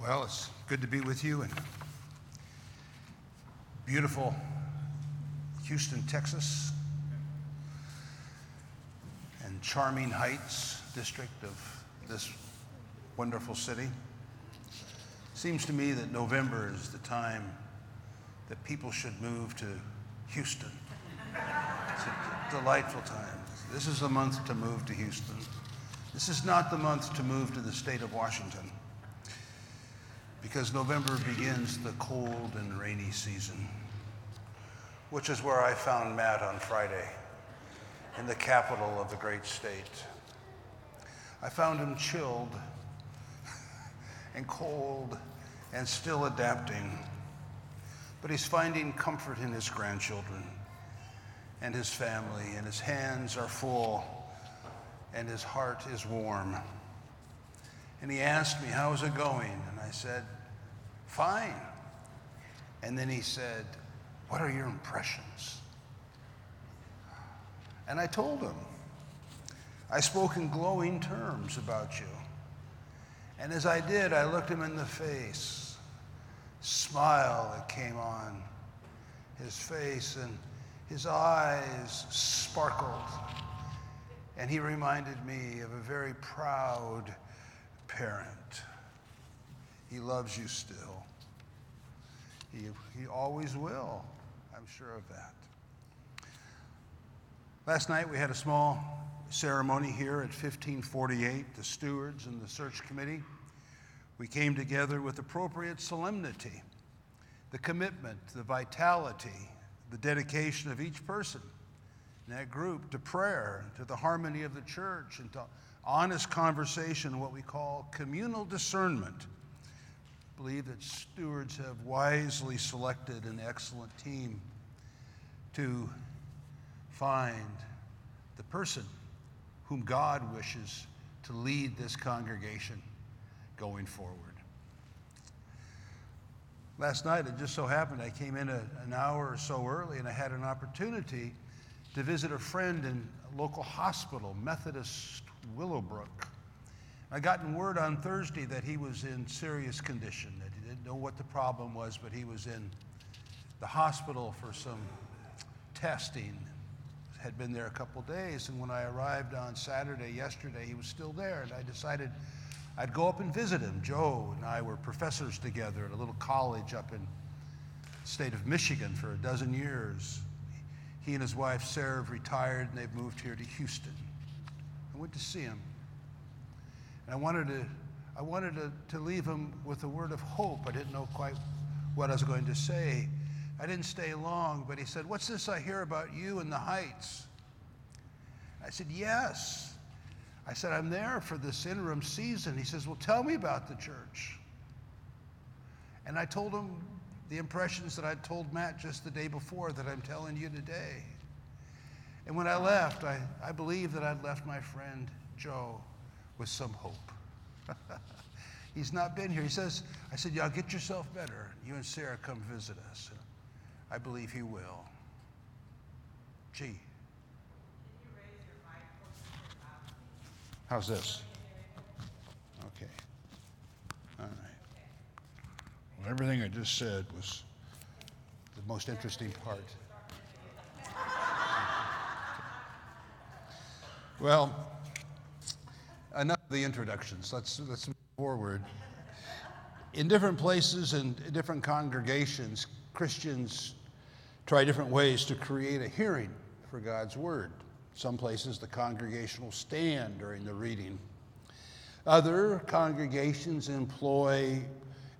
Well, it's good to be with you in beautiful Houston, Texas, and charming Heights district of this wonderful city. Seems to me that November is the time that people should move to Houston. It's a delightful time. This is the month to move to Houston. This is not the month to move to the state of Washington because November begins the cold and rainy season, which is where I found Matt on Friday in the capital of the great state. I found him chilled and cold and still adapting, but he's finding comfort in his grandchildren and his family, and his hands are full and his heart is warm. And he asked me, How's it going? And I said, Fine. And then he said, What are your impressions? And I told him, I spoke in glowing terms about you. And as I did, I looked him in the face. Smile that came on his face, and his eyes sparkled. And he reminded me of a very proud parent. He loves you still. He, he always will. I'm sure of that. Last night we had a small ceremony here at 1548, the stewards and the search committee. We came together with appropriate solemnity, the commitment, the vitality, the dedication of each person in that group to prayer, to the harmony of the church, and to honest conversation, what we call communal discernment. I believe that stewards have wisely selected an excellent team to find the person whom God wishes to lead this congregation going forward. Last night, it just so happened I came in a, an hour or so early and I had an opportunity to visit a friend in local hospital, Methodist Willowbrook. I gotten word on Thursday that he was in serious condition, that he didn't know what the problem was, but he was in the hospital for some testing. Had been there a couple days, and when I arrived on Saturday, yesterday, he was still there, and I decided I'd go up and visit him. Joe and I were professors together at a little college up in the state of Michigan for a dozen years. He and his wife Sarah have retired, and they've moved here to Houston. I went to see him. And I wanted to, I wanted to, to leave him with a word of hope. I didn't know quite what I was going to say. I didn't stay long, but he said, What's this I hear about you in the Heights? I said, Yes. I said, I'm there for this interim season. He says, Well, tell me about the church. And I told him the impressions that I'd told Matt just the day before that I'm telling you today. And when I left, I, I believe that I'd left my friend Joe with some hope. He's not been here. He says, I said, Y'all get yourself better. You and Sarah come visit us. I believe he will. Gee. How's this? Well, everything I just said was the most interesting part. Well, enough of the introductions. Let's, let's move forward. In different places and different congregations, Christians try different ways to create a hearing for God's Word. Some places the congregation will stand during the reading. Other congregations employ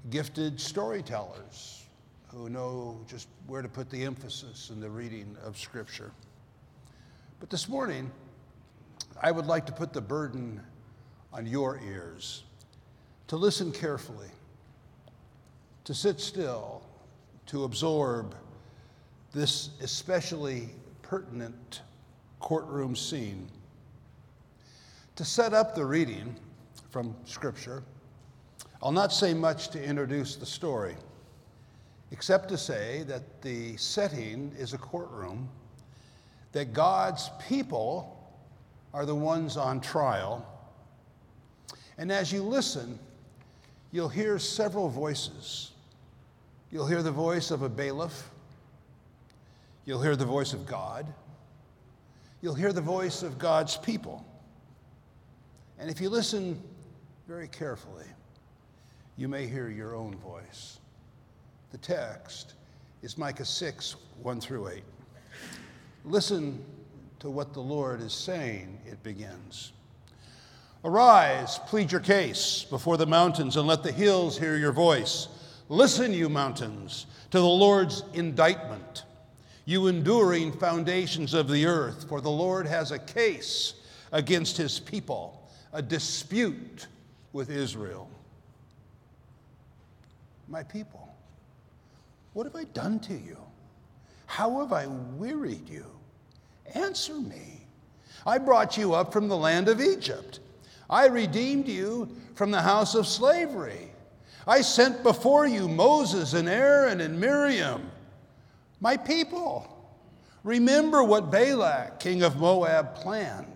gifted storytellers who know just where to put the emphasis in the reading of Scripture. But this morning, I would like to put the burden on your ears to listen carefully, to sit still, to absorb this especially pertinent courtroom scene. To set up the reading from Scripture, I'll not say much to introduce the story, except to say that the setting is a courtroom, that God's people are the ones on trial. And as you listen, you'll hear several voices. You'll hear the voice of a bailiff, you'll hear the voice of God, you'll hear the voice of God's people. And if you listen very carefully, you may hear your own voice. The text is Micah 6, 1 through 8. Listen to what the Lord is saying, it begins. Arise, plead your case before the mountains, and let the hills hear your voice. Listen, you mountains, to the Lord's indictment, you enduring foundations of the earth, for the Lord has a case against his people, a dispute with Israel. My people, what have I done to you? How have I wearied you? Answer me. I brought you up from the land of Egypt. I redeemed you from the house of slavery. I sent before you Moses and Aaron and Miriam, my people. Remember what Balak, king of Moab, planned,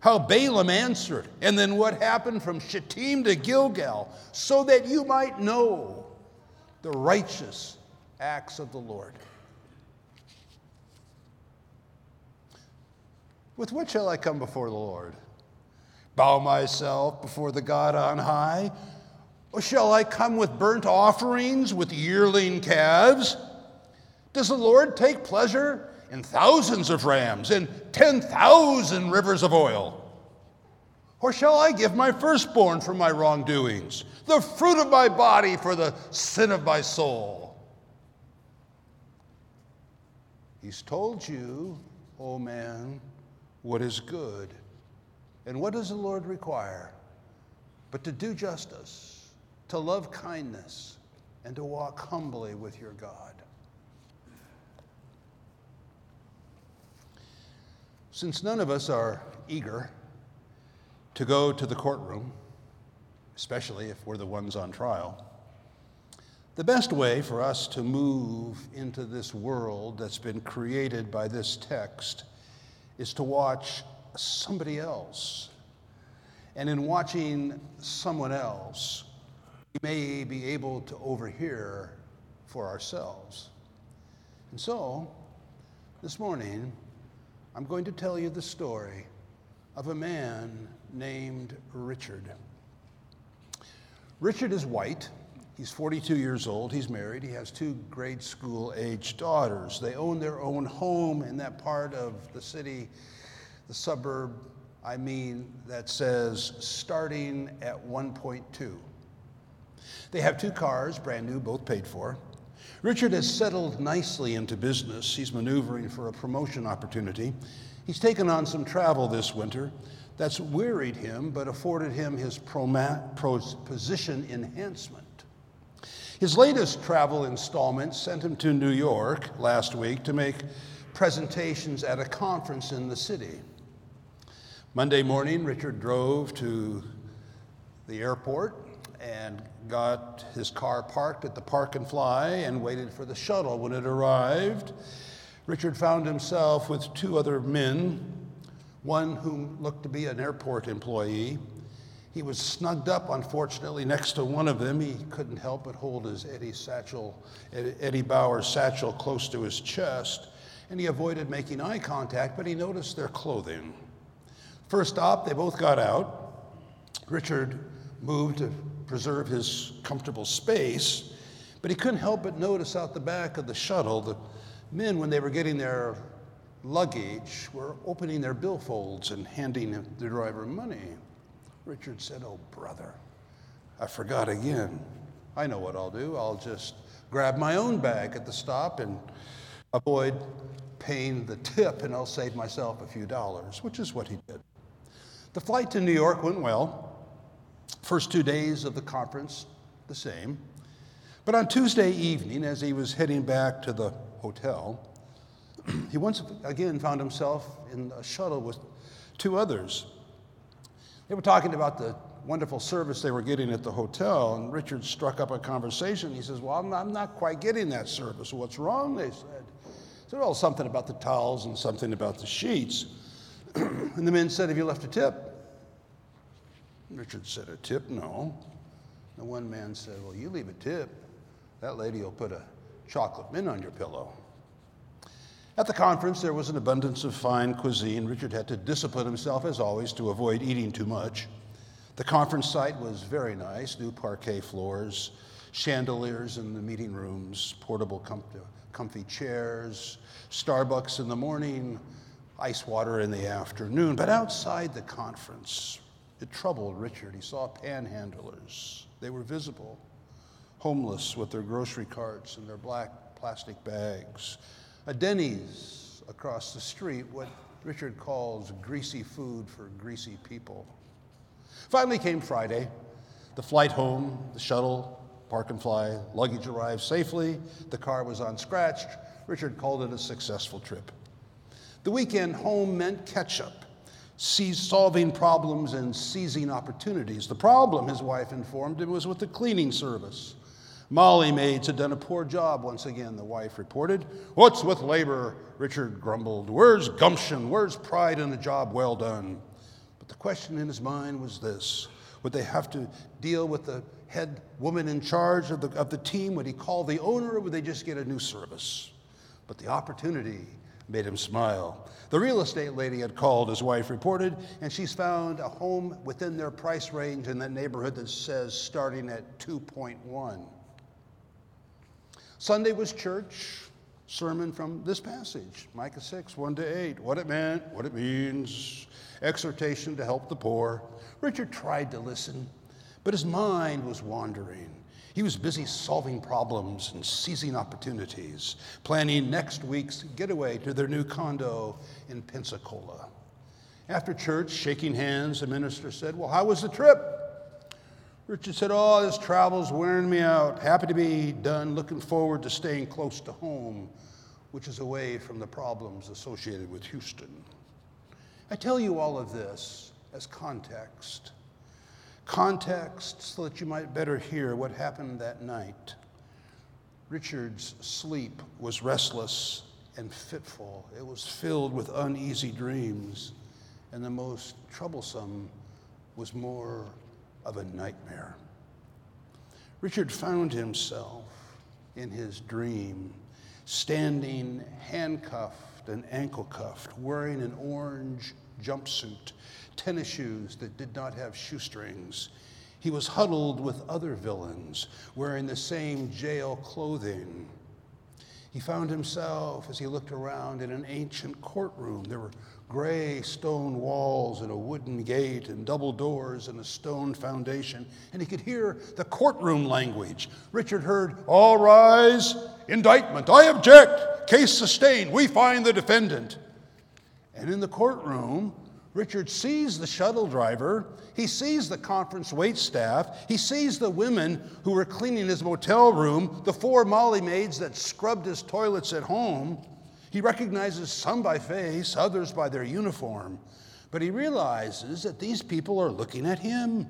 how Balaam answered, and then what happened from Shittim to Gilgal, so that you might know the righteous acts of the Lord. With what shall I come before the Lord? bow myself before the God on high? Or shall I come with burnt offerings, with yearling calves? Does the Lord take pleasure in thousands of rams, in 10,000 rivers of oil? Or shall I give my firstborn for my wrongdoings, the fruit of my body for the sin of my soul? He's told you, O oh man, what is good. And what does the Lord require? But to do justice, to love kindness, and to walk humbly with your God. Since none of us are eager to go to the courtroom, especially if we're the ones on trial, the best way for us to move into this world that's been created by this text is to watch somebody else. And in watching someone else, we may be able to overhear for ourselves. And so, this morning, I'm going to tell you the story of a man named Richard. Richard is white. He's 42 years old. He's married. He has two grade school age daughters. They own their own home in that part of the city the suburb, I mean, that says starting at 1.2. They have two cars, brand new, both paid for. Richard has settled nicely into business. He's maneuvering for a promotion opportunity. He's taken on some travel this winter that's wearied him but afforded him his position enhancement. His latest travel installment sent him to New York last week to make presentations at a conference in the city. Monday morning, Richard drove to the airport and got his car parked at the park and fly and waited for the shuttle. When it arrived, Richard found himself with two other men, one whom looked to be an airport employee. He was snugged up, unfortunately, next to one of them. He couldn't help but hold his Eddie satchel, Eddie Bauer satchel close to his chest, and he avoided making eye contact, but he noticed their clothing. First stop, they both got out. Richard moved to preserve his comfortable space, but he couldn't help but notice out the back of the shuttle the men, when they were getting their luggage, were opening their billfolds and handing the driver money. Richard said, Oh, brother, I forgot again. I know what I'll do. I'll just grab my own bag at the stop and avoid paying the tip, and I'll save myself a few dollars, which is what he did. The flight to New York went well. First two days of the conference, the same. But on Tuesday evening, as he was heading back to the hotel, he once again found himself in a shuttle with two others. They were talking about the wonderful service they were getting at the hotel, and Richard struck up a conversation. He says, Well, I'm not, I'm not quite getting that service. What's wrong? They said. So, well, something about the towels and something about the sheets. and the men said, Have you left a tip? Richard said, A tip? No. The one man said, Well, you leave a tip. That lady will put a chocolate mint on your pillow. At the conference, there was an abundance of fine cuisine. Richard had to discipline himself, as always, to avoid eating too much. The conference site was very nice new parquet floors, chandeliers in the meeting rooms, portable comfy chairs, Starbucks in the morning, ice water in the afternoon. But outside the conference, it troubled Richard. He saw panhandlers. They were visible, homeless with their grocery carts and their black plastic bags a Denny's across the street, what Richard calls greasy food for greasy people. Finally came Friday, the flight home, the shuttle, park and fly, luggage arrived safely, the car was unscratched. Richard called it a successful trip. The weekend home meant catch up, solving problems and seizing opportunities. The problem, his wife informed him, was with the cleaning service. Molly maids had done a poor job once again, the wife reported. What's with labor? Richard grumbled. Where's gumption? Where's pride in a job well done? But the question in his mind was this Would they have to deal with the head woman in charge of the, of the team? Would he call the owner or would they just get a new service? But the opportunity made him smile. The real estate lady had called, his wife reported, and she's found a home within their price range in that neighborhood that says starting at 2.1. Sunday was church, sermon from this passage, Micah 6, 1 to 8. What it meant, what it means, exhortation to help the poor. Richard tried to listen, but his mind was wandering. He was busy solving problems and seizing opportunities, planning next week's getaway to their new condo in Pensacola. After church, shaking hands, the minister said, Well, how was the trip? Richard said, Oh, this travel's wearing me out. Happy to be done. Looking forward to staying close to home, which is away from the problems associated with Houston. I tell you all of this as context. Context so that you might better hear what happened that night. Richard's sleep was restless and fitful, it was filled with uneasy dreams, and the most troublesome was more of a nightmare. Richard found himself in his dream standing handcuffed and ankle cuffed, wearing an orange jumpsuit, tennis shoes that did not have shoestrings. He was huddled with other villains wearing the same jail clothing. He found himself, as he looked around, in an ancient courtroom. There were gray stone walls and a wooden gate and double doors and a stone foundation. And he could hear the courtroom language. Richard heard, All rise, indictment, I object, case sustained, we find the defendant. And in the courtroom, Richard sees the shuttle driver, he sees the conference wait staff, he sees the women who were cleaning his motel room, the four Molly maids that scrubbed his toilets at home. He recognizes some by face, others by their uniform, but he realizes that these people are looking at him.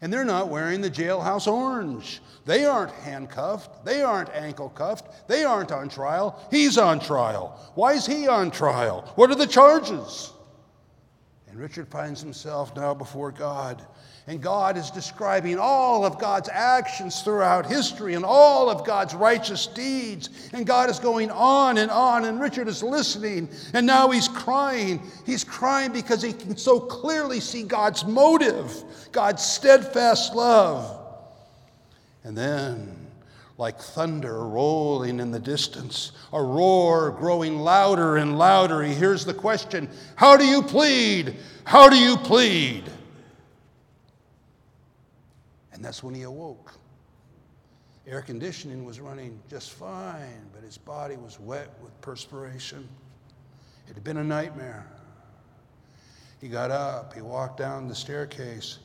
And they're not wearing the jailhouse orange. They aren't handcuffed. They aren't ankle cuffed. They aren't on trial. He's on trial. Why is he on trial? What are the charges? And Richard finds himself now before God and God is describing all of God's actions throughout history and all of God's righteous deeds. And God is going on and on, and Richard is listening, and now he's crying. He's crying because he can so clearly see God's motive, God's steadfast love. And then, like thunder rolling in the distance, a roar growing louder and louder, he hears the question How do you plead? How do you plead? And that's when he awoke. Air conditioning was running just fine, but his body was wet with perspiration. It had been a nightmare. He got up, he walked down the staircase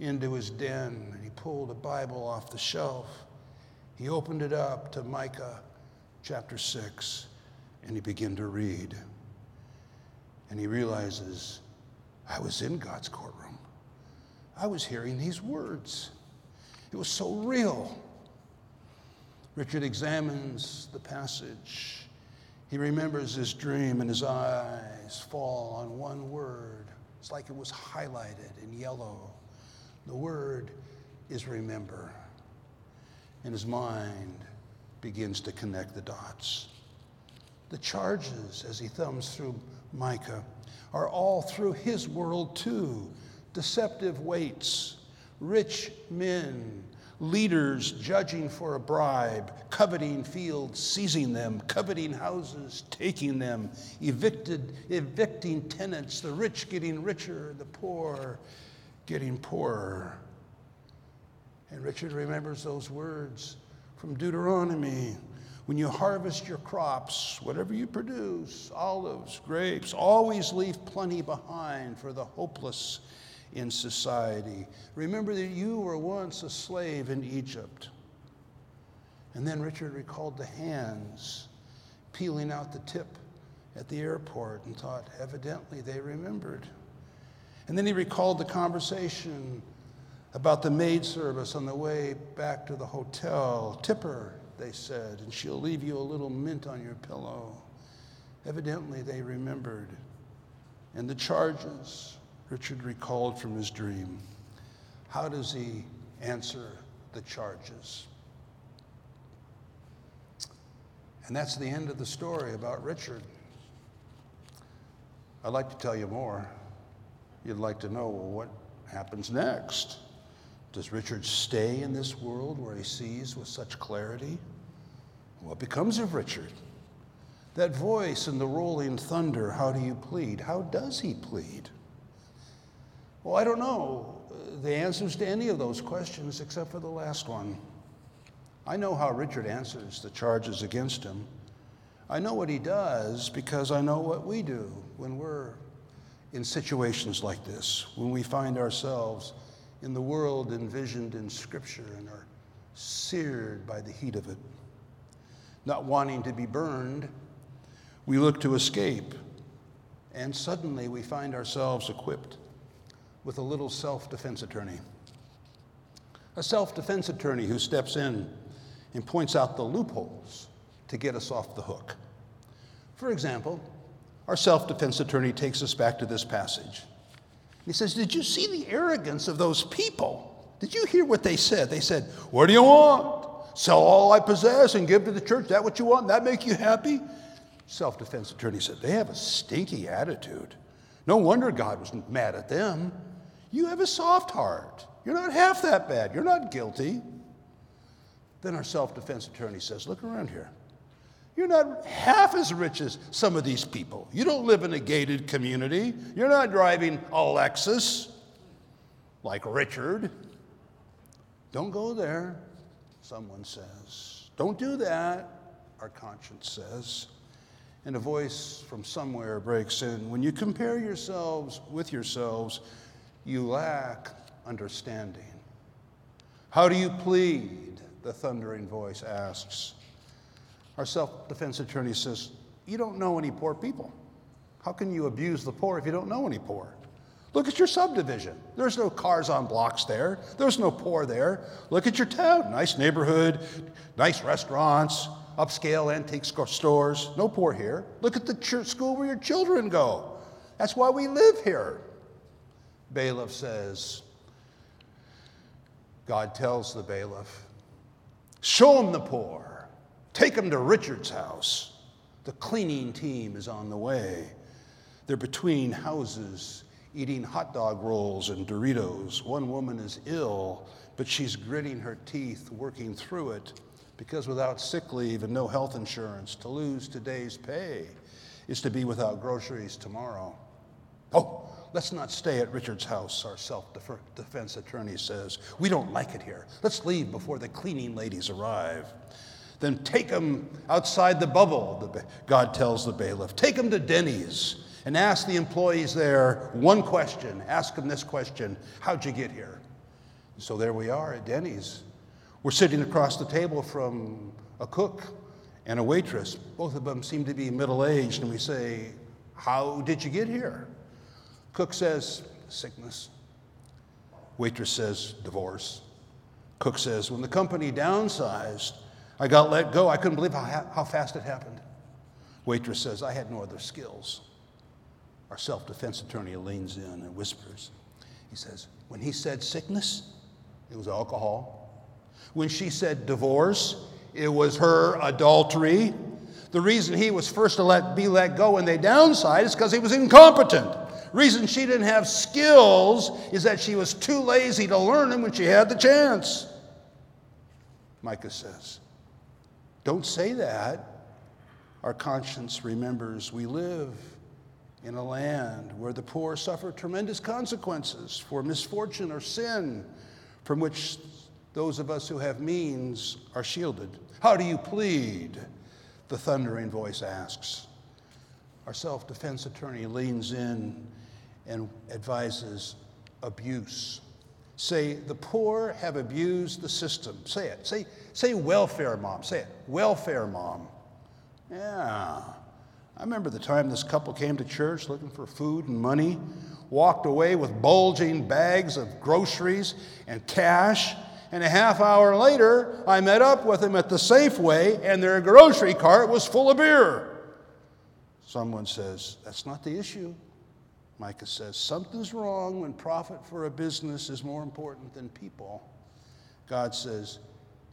into his den, and he pulled a Bible off the shelf. He opened it up to Micah chapter 6, and he began to read. And he realizes, I was in God's courtroom. I was hearing these words. It was so real. Richard examines the passage. He remembers his dream, and his eyes fall on one word. It's like it was highlighted in yellow. The word is remember. and his mind begins to connect the dots. The charges, as he thumbs through Micah, are all through his world too. Deceptive weights, rich men, leaders judging for a bribe, coveting fields, seizing them, coveting houses, taking them, evicted, evicting tenants, the rich getting richer, the poor getting poorer. And Richard remembers those words from Deuteronomy. When you harvest your crops, whatever you produce, olives, grapes, always leave plenty behind for the hopeless in society. Remember that you were once a slave in Egypt. And then Richard recalled the hands peeling out the tip at the airport and thought, evidently, they remembered. And then he recalled the conversation about the maid service on the way back to the hotel. Tipper, they said, and she'll leave you a little mint on your pillow. Evidently, they remembered. And the charges Richard recalled from his dream. How does he answer the charges? And that's the end of the story about Richard. I'd like to tell you more. You'd like to know well, what happens next. Does Richard stay in this world where he sees with such clarity? What becomes of Richard? That voice in the rolling thunder, how do you plead? How does he plead? Well, I don't know uh, the answers to any of those questions except for the last one. I know how Richard answers the charges against him. I know what he does because I know what we do when we're in situations like this, when we find ourselves in the world envisioned in Scripture and are seared by the heat of it. Not wanting to be burned, we look to escape, and suddenly we find ourselves equipped with a little self defense attorney. A self defense attorney who steps in and points out the loopholes to get us off the hook. For example, our self defense attorney takes us back to this passage. He says, Did you see the arrogance of those people? Did you hear what they said? They said, What do you want? Sell all I possess and give to the church. That what you want? That make you happy? Self defense attorney said, They have a stinky attitude. No wonder God was mad at them. You have a soft heart. You're not half that bad. You're not guilty. Then our self defense attorney says, Look around here. You're not half as rich as some of these people. You don't live in a gated community. You're not driving a Lexus like Richard. Don't go there, someone says. Don't do that, our conscience says. And a voice from somewhere breaks in. When you compare yourselves with yourselves, you lack understanding. How do you plead? The thundering voice asks. Our self defense attorney says, You don't know any poor people. How can you abuse the poor if you don't know any poor? Look at your subdivision. There's no cars on blocks there. There's no poor there. Look at your town. Nice neighborhood, nice restaurants, upscale antique stores. No poor here. Look at the church school where your children go. That's why we live here. Bailiff says, God tells the bailiff, Show him the poor. Take him to Richard's house. The cleaning team is on the way. They're between houses eating hot dog rolls and Doritos. One woman is ill, but she's gritting her teeth, working through it, because without sick leave and no health insurance, to lose today's pay is to be without groceries tomorrow. Oh, Let's not stay at Richard's house, our self defense attorney says. We don't like it here. Let's leave before the cleaning ladies arrive. Then take them outside the bubble, God tells the bailiff. Take them to Denny's and ask the employees there one question. Ask them this question How'd you get here? So there we are at Denny's. We're sitting across the table from a cook and a waitress. Both of them seem to be middle aged, and we say, How did you get here? Cook says, sickness. Waitress says, divorce. Cook says, when the company downsized, I got let go. I couldn't believe how, how fast it happened. Waitress says, I had no other skills. Our self defense attorney leans in and whispers. He says, When he said sickness, it was alcohol. When she said divorce, it was her adultery. The reason he was first to let, be let go when they downside is because he was incompetent. Reason she didn't have skills is that she was too lazy to learn them when she had the chance. Micah says, Don't say that. Our conscience remembers we live in a land where the poor suffer tremendous consequences for misfortune or sin from which those of us who have means are shielded. How do you plead? The thundering voice asks. Our self defense attorney leans in and advises abuse. Say, the poor have abused the system. Say it. Say, say welfare mom. Say it. Welfare mom. Yeah. I remember the time this couple came to church looking for food and money, walked away with bulging bags of groceries and cash. And a half hour later, I met up with them at the Safeway, and their grocery cart was full of beer. Someone says, That's not the issue. Micah says, Something's wrong when profit for a business is more important than people. God says,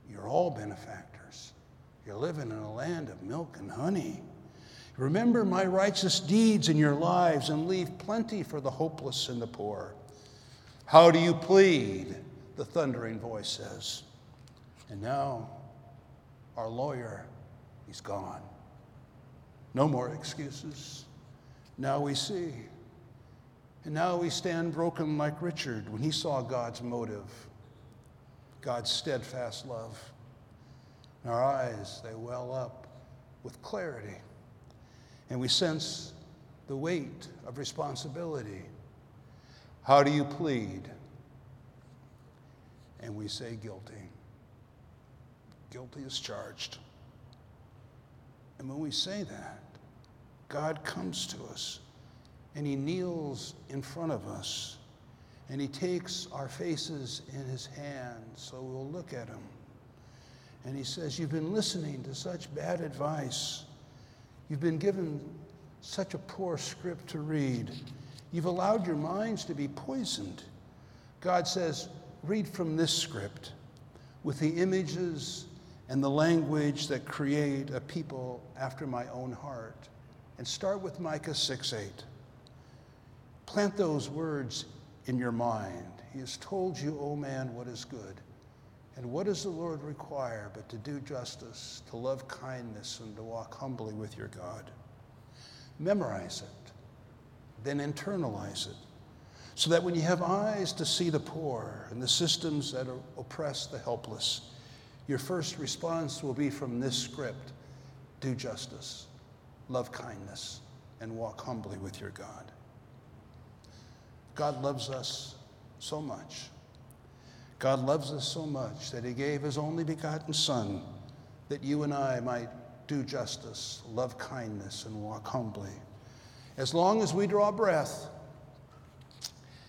You're all benefactors. You're living in a land of milk and honey. Remember my righteous deeds in your lives and leave plenty for the hopeless and the poor. How do you plead? The thundering voice says. And now, our lawyer, he's gone. No more excuses. Now we see. And now we stand broken like Richard when he saw God's motive, God's steadfast love. In our eyes, they well up with clarity and we sense the weight of responsibility. How do you plead? And we say guilty. Guilty is charged. And when we say that, God comes to us and He kneels in front of us and He takes our faces in His hands so we'll look at Him. And He says, You've been listening to such bad advice. You've been given such a poor script to read. You've allowed your minds to be poisoned. God says, read from this script with the images and the language that create a people after my own heart. And start with Micah 6 8. Plant those words in your mind. He has told you, O oh man, what is good. And what does the Lord require but to do justice, to love kindness, and to walk humbly with your God? Memorize it, then internalize it, so that when you have eyes to see the poor and the systems that oppress the helpless, your first response will be from this script do justice, love kindness, and walk humbly with your God. God loves us so much God loves us so much that he gave his only begotten Son that you and I might do justice, love kindness, and walk humbly. As long as we draw breath,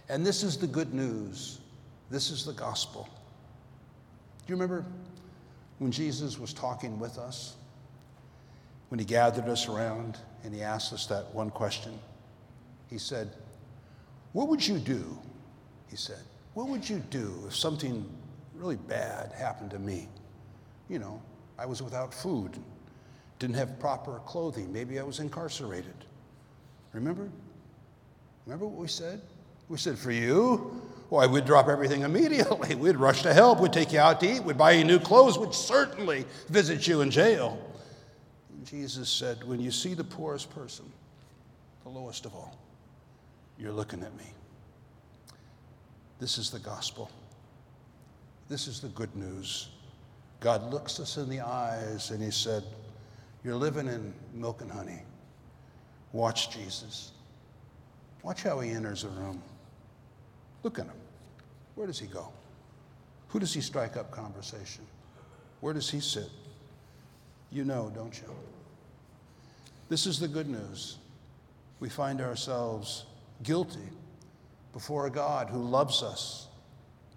and this is the good news, this is the gospel. Do you remember when Jesus was talking with us? When he gathered us around and he asked us that one question? He said, What would you do? He said, what would you do if something really bad happened to me? You know, I was without food, didn't have proper clothing, maybe I was incarcerated. Remember? Remember what we said? We said, For you? Why, we'd drop everything immediately. We'd rush to help. We'd take you out to eat. We'd buy you new clothes. We'd certainly visit you in jail. And Jesus said, When you see the poorest person, the lowest of all, you're looking at me. This is the gospel. This is the good news. God looks us in the eyes and He said, You're living in milk and honey. Watch Jesus. Watch how He enters a room. Look at Him. Where does He go? Who does He strike up conversation? Where does He sit? You know, don't you? This is the good news. We find ourselves guilty before a God who loves us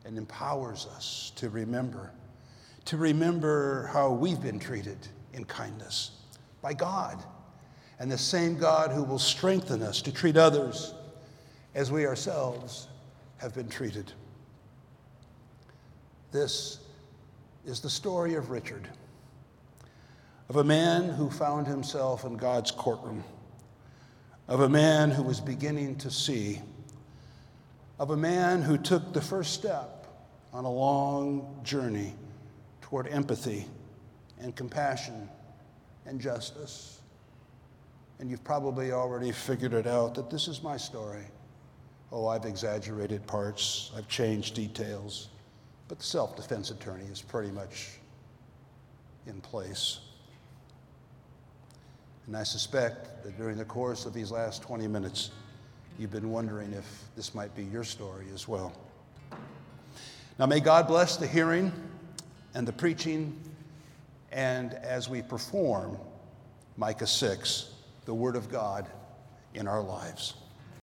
and empowers us to remember, to remember how we've been treated in kindness by God, and the same God who will strengthen us to treat others as we ourselves have been treated. This is the story of Richard, of a man who found himself in God's courtroom, of a man who was beginning to see, of a man who took the first step on a long journey toward empathy and compassion and justice. And you've probably already figured it out that this is my story. Oh, I've exaggerated parts, I've changed details, but the self defense attorney is pretty much in place. And I suspect that during the course of these last 20 minutes, you've been wondering if this might be your story as well. Now, may God bless the hearing and the preaching, and as we perform Micah 6, the Word of God in our lives.